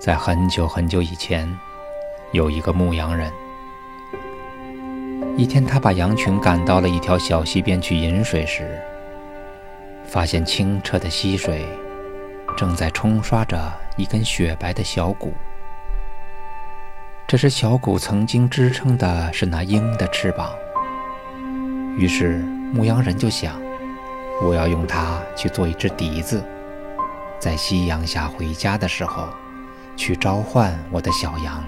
在很久很久以前，有一个牧羊人。一天，他把羊群赶到了一条小溪边去饮水时，发现清澈的溪水正在冲刷着一根雪白的小骨。这只小骨曾经支撑的是那鹰的翅膀。于是，牧羊人就想：我要用它去做一只笛子，在夕阳下回家的时候，去召唤我的小羊；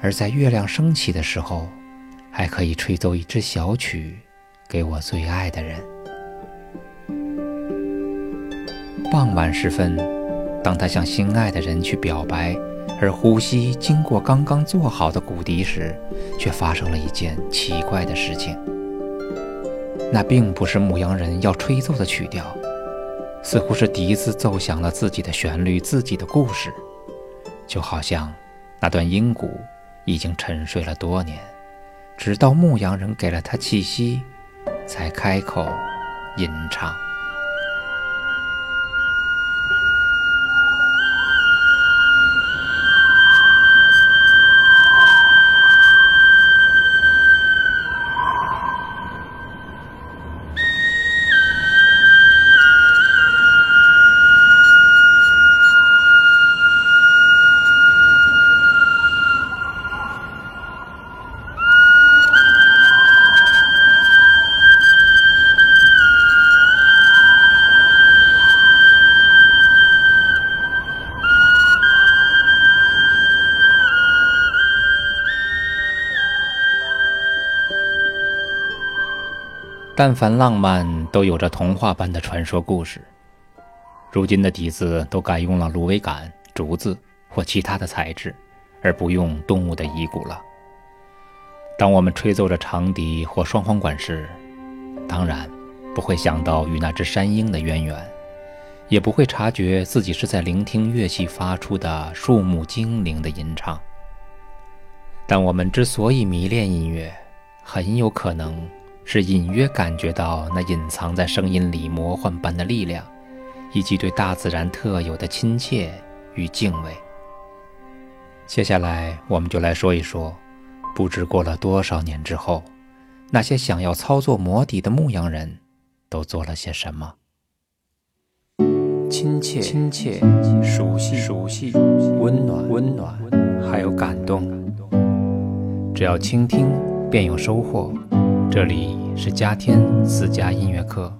而在月亮升起的时候，还可以吹奏一支小曲，给我最爱的人。傍晚时分，当他向心爱的人去表白，而呼吸经过刚刚做好的骨笛时，却发生了一件奇怪的事情。那并不是牧羊人要吹奏的曲调，似乎是笛子奏响了自己的旋律、自己的故事，就好像那段音鼓已经沉睡了多年。直到牧羊人给了他气息，才开口吟唱。但凡浪漫，都有着童话般的传说故事。如今的笛子都改用了芦苇杆、竹子或其他的材质，而不用动物的遗骨了。当我们吹奏着长笛或双簧管时，当然不会想到与那只山鹰的渊源，也不会察觉自己是在聆听乐器发出的树木精灵的吟唱。但我们之所以迷恋音乐，很有可能。是隐约感觉到那隐藏在声音里魔幻般的力量，以及对大自然特有的亲切与敬畏。接下来，我们就来说一说，不知过了多少年之后，那些想要操作魔笛的牧羊人都做了些什么。亲切、亲切、熟悉、熟悉、温暖、温暖，还有感动。只要倾听，便有收获。这里是嘉天私家音乐课。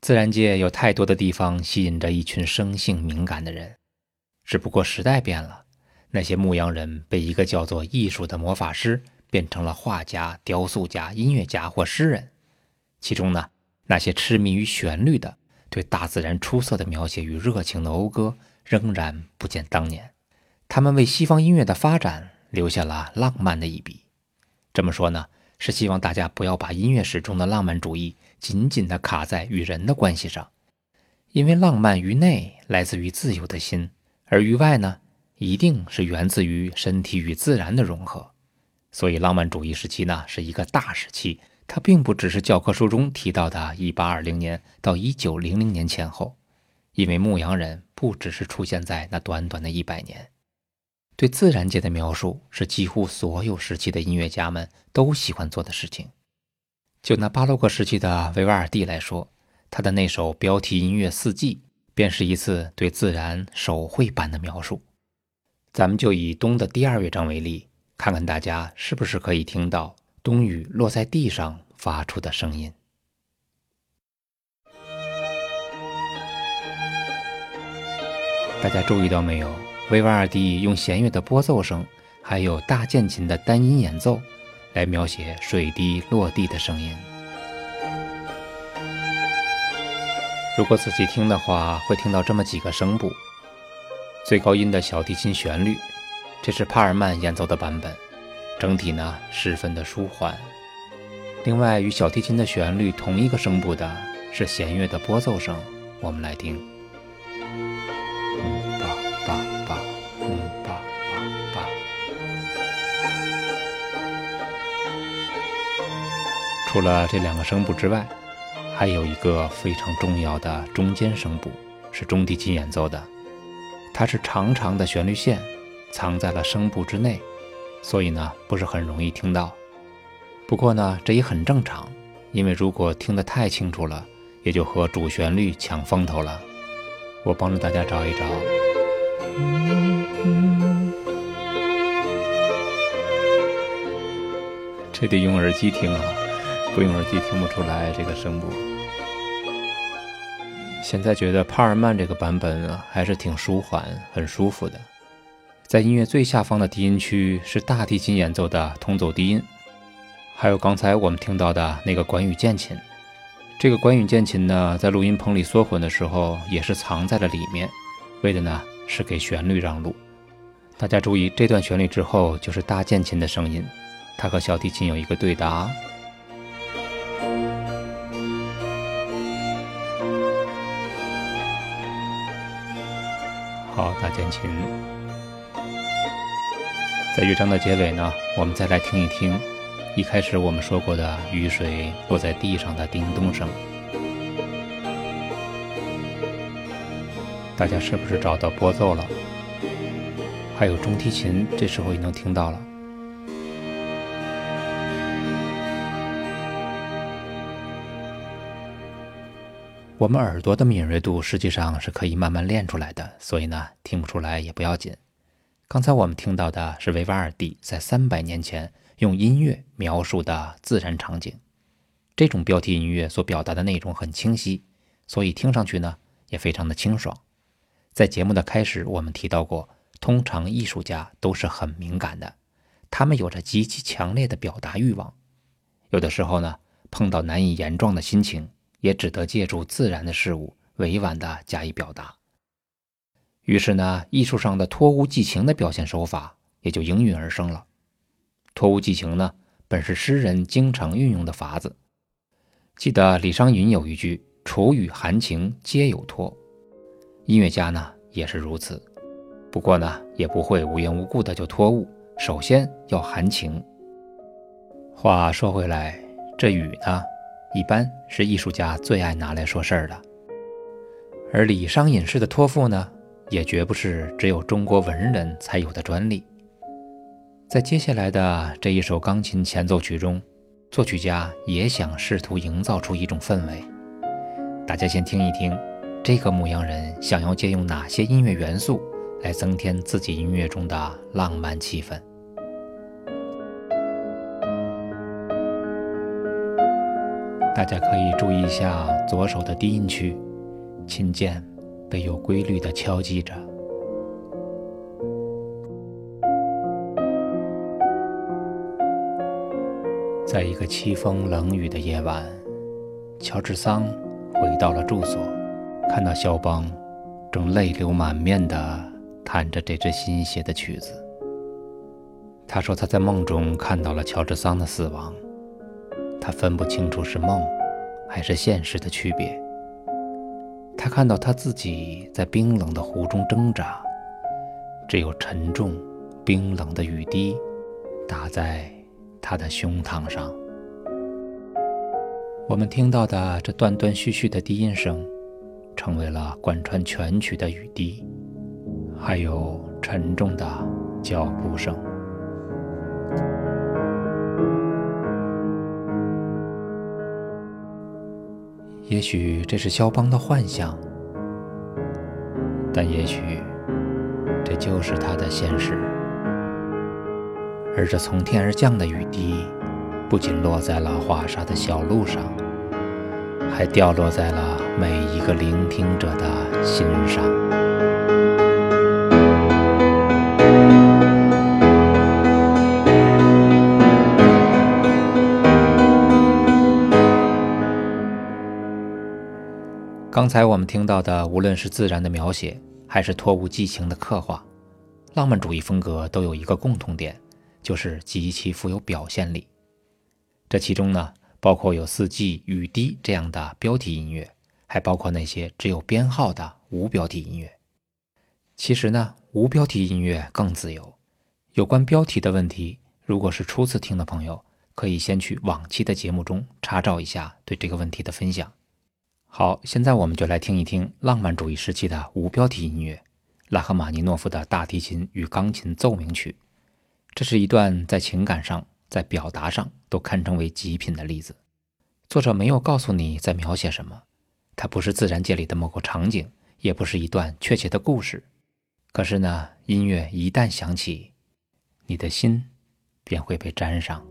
自然界有太多的地方吸引着一群生性敏感的人，只不过时代变了，那些牧羊人被一个叫做艺术的魔法师变成了画家、雕塑家、音乐家或诗人。其中呢，那些痴迷于旋律的，对大自然出色的描写与热情的讴歌，仍然不见当年。他们为西方音乐的发展留下了浪漫的一笔。这么说呢，是希望大家不要把音乐史中的浪漫主义紧紧地卡在与人的关系上，因为浪漫于内来自于自由的心，而于外呢，一定是源自于身体与自然的融合。所以，浪漫主义时期呢是一个大时期，它并不只是教科书中提到的1820年到1900年前后，因为牧羊人不只是出现在那短短的一百年。对自然界的描述是几乎所有时期的音乐家们都喜欢做的事情。就拿巴洛克时期的维瓦尔第来说，他的那首标题音乐《四季》便是一次对自然手绘般的描述。咱们就以冬的第二乐章为例，看看大家是不是可以听到冬雨落在地上发出的声音。大家注意到没有？维瓦尔第用弦乐的拨奏声，还有大键琴的单音演奏，来描写水滴落地的声音。如果仔细听的话，会听到这么几个声部：最高音的小提琴旋律，这是帕尔曼演奏的版本，整体呢十分的舒缓。另外，与小提琴的旋律同一个声部的是弦乐的拨奏声，我们来听。除了这两个声部之外，还有一个非常重要的中间声部，是中提琴演奏的，它是长长的旋律线，藏在了声部之内，所以呢不是很容易听到。不过呢这也很正常，因为如果听得太清楚了，也就和主旋律抢风头了。我帮助大家找一找。这得用耳机听啊，不用耳机听不出来这个声部。现在觉得帕尔曼这个版本，还是挺舒缓、很舒服的。在音乐最下方的低音区是大提琴演奏的同奏低音，还有刚才我们听到的那个管羽键琴。这个管羽键琴呢，在录音棚里缩混的时候，也是藏在了里面，为的呢是给旋律让路。大家注意，这段旋律之后就是大键琴的声音。它和小提琴有一个对答。好，大键琴。在乐章的结尾呢，我们再来听一听一开始我们说过的雨水落在地上的叮咚声。大家是不是找到拨奏了？还有中提琴，这时候也能听到了。我们耳朵的敏锐度实际上是可以慢慢练出来的，所以呢，听不出来也不要紧。刚才我们听到的是维瓦尔第在三百年前用音乐描述的自然场景，这种标题音乐所表达的内容很清晰，所以听上去呢也非常的清爽。在节目的开始，我们提到过，通常艺术家都是很敏感的，他们有着极其强烈的表达欲望，有的时候呢，碰到难以言状的心情。也只得借助自然的事物，委婉地加以表达。于是呢，艺术上的托物寄情的表现手法也就应运而生了。托物寄情呢，本是诗人经常运用的法子。记得李商隐有一句“楚雨含情皆有托”，音乐家呢也是如此。不过呢，也不会无缘无故的就托物，首先要含情。话说回来，这雨呢？一般是艺术家最爱拿来说事儿的，而李商隐式的托付呢，也绝不是只有中国文人才有的专利。在接下来的这一首钢琴前奏曲中，作曲家也想试图营造出一种氛围。大家先听一听，这个牧羊人想要借用哪些音乐元素来增添自己音乐中的浪漫气氛。大家可以注意一下左手的低音区，琴键被有规律地敲击着。在一个凄风冷雨的夜晚，乔治桑回到了住所，看到肖邦正泪流满面地弹着这支新写的曲子。他说他在梦中看到了乔治桑的死亡。他分不清楚是梦还是现实的区别。他看到他自己在冰冷的湖中挣扎，只有沉重、冰冷的雨滴打在他的胸膛上。我们听到的这断断续续的低音声，成为了贯穿全曲的雨滴，还有沉重的脚步声。也许这是肖邦的幻想，但也许这就是他的现实。而这从天而降的雨滴，不仅落在了华沙的小路上，还掉落在了每一个聆听者的心上。刚才我们听到的，无论是自然的描写，还是托物寄情的刻画，浪漫主义风格都有一个共同点，就是极其富有表现力。这其中呢，包括有四季、雨滴这样的标题音乐，还包括那些只有编号的无标题音乐。其实呢，无标题音乐更自由。有关标题的问题，如果是初次听的朋友，可以先去往期的节目中查找一下对这个问题的分享。好，现在我们就来听一听浪漫主义时期的无标题音乐，拉赫玛尼诺夫的大提琴与钢琴奏鸣曲，这是一段在情感上、在表达上都堪称为极品的例子。作者没有告诉你在描写什么，它不是自然界里的某个场景，也不是一段确切的故事。可是呢，音乐一旦响起，你的心便会被沾上。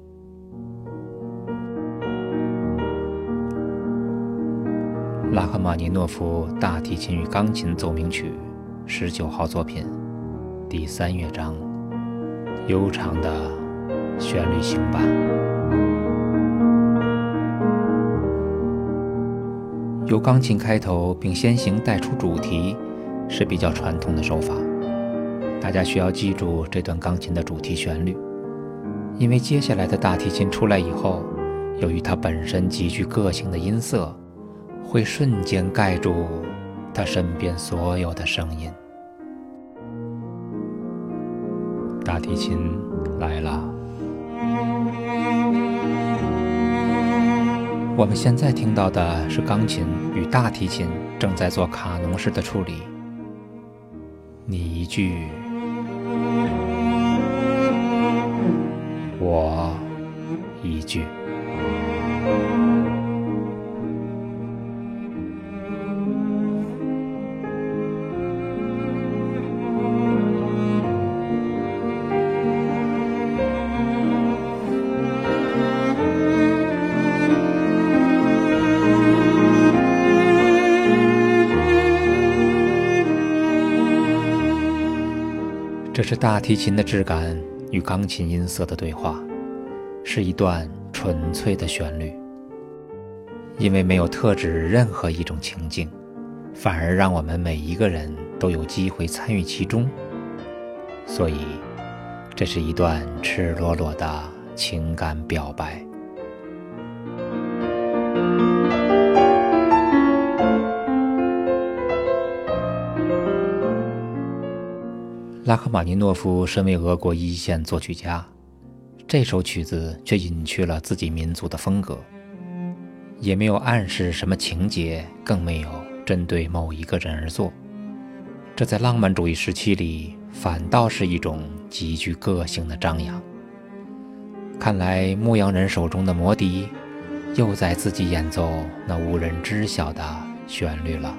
拉赫玛尼诺夫大提琴与钢琴奏鸣曲。十九号作品，第三乐章，悠长的旋律行板，由钢琴开头并先行带出主题，是比较传统的手法。大家需要记住这段钢琴的主题旋律，因为接下来的大提琴出来以后，由于它本身极具个性的音色，会瞬间盖住。他身边所有的声音，大提琴来了。我们现在听到的是钢琴与大提琴正在做卡农式的处理。你一句，我一句。这是大提琴的质感与钢琴音色的对话，是一段纯粹的旋律。因为没有特指任何一种情境，反而让我们每一个人都有机会参与其中，所以这是一段赤裸裸的情感表白。拉赫玛尼诺夫身为俄国一线作曲家，这首曲子却隐去了自己民族的风格，也没有暗示什么情节，更没有针对某一个人而作。这在浪漫主义时期里，反倒是一种极具个性的张扬。看来牧羊人手中的魔笛，又在自己演奏那无人知晓的旋律了。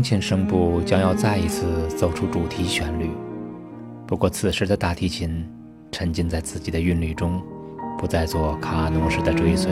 钢琴声部将要再一次奏出主题旋律，不过此时的大提琴沉浸在自己的韵律中，不再做卡农式的追随。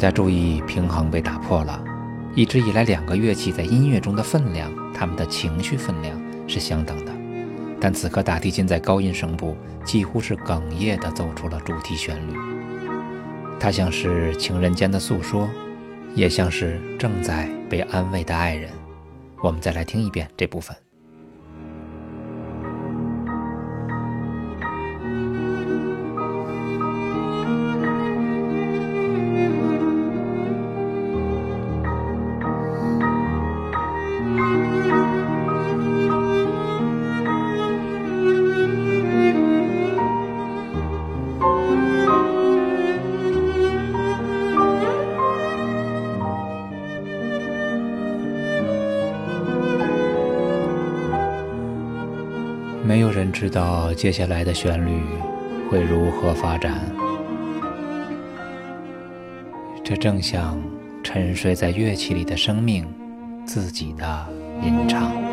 大家注意，平衡被打破了。一直以来，两个乐器在音乐中的分量，他们的情绪分量是相等的。但此刻，大提琴在高音声部几乎是哽咽地奏出了主题旋律。它像是情人间的诉说，也像是正在被安慰的爱人。我们再来听一遍这部分。知道接下来的旋律会如何发展，这正像沉睡在乐器里的生命自己的吟唱。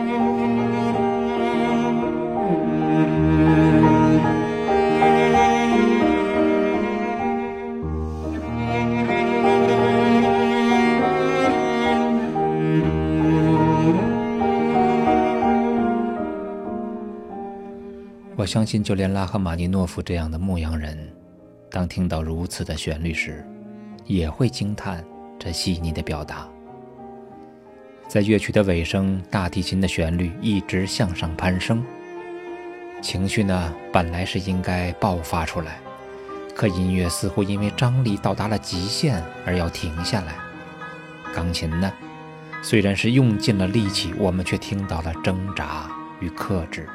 相信，就连拉赫玛尼诺夫这样的牧羊人，当听到如此的旋律时，也会惊叹这细腻的表达。在乐曲的尾声，大提琴的旋律一直向上攀升，情绪呢本来是应该爆发出来，可音乐似乎因为张力到达了极限而要停下来。钢琴呢，虽然是用尽了力气，我们却听到了挣扎与克制。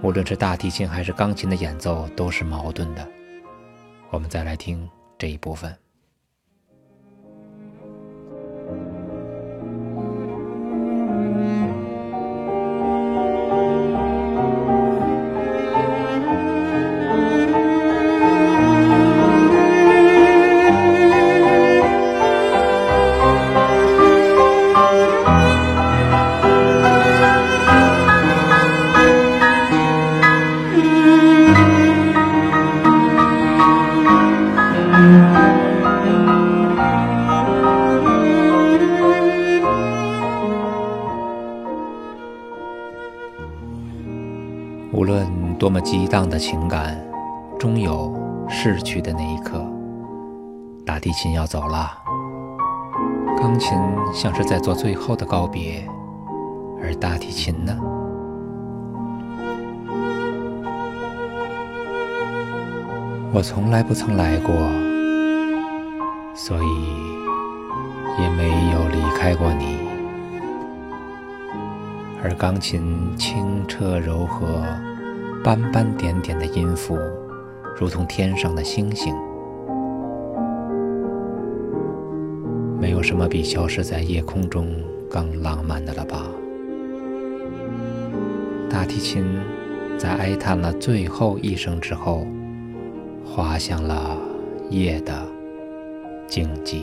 无论是大提琴还是钢琴的演奏都是矛盾的。我们再来听这一部分。多么激荡的情感，终有逝去的那一刻。大提琴要走了，钢琴像是在做最后的告别，而大提琴呢？我从来不曾来过，所以也没有离开过你。而钢琴清澈柔和。斑斑点点的音符，如同天上的星星。没有什么比消失在夜空中更浪漫的了吧？大提琴在哀叹了最后一声之后，滑向了夜的静寂。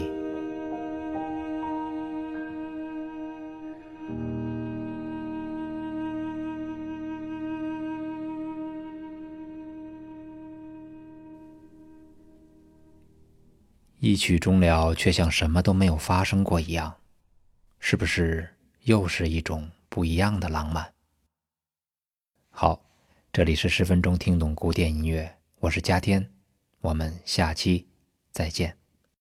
一曲终了，却像什么都没有发生过一样，是不是又是一种不一样的浪漫？好，这里是十分钟听懂古典音乐，我是嘉天，我们下期再见。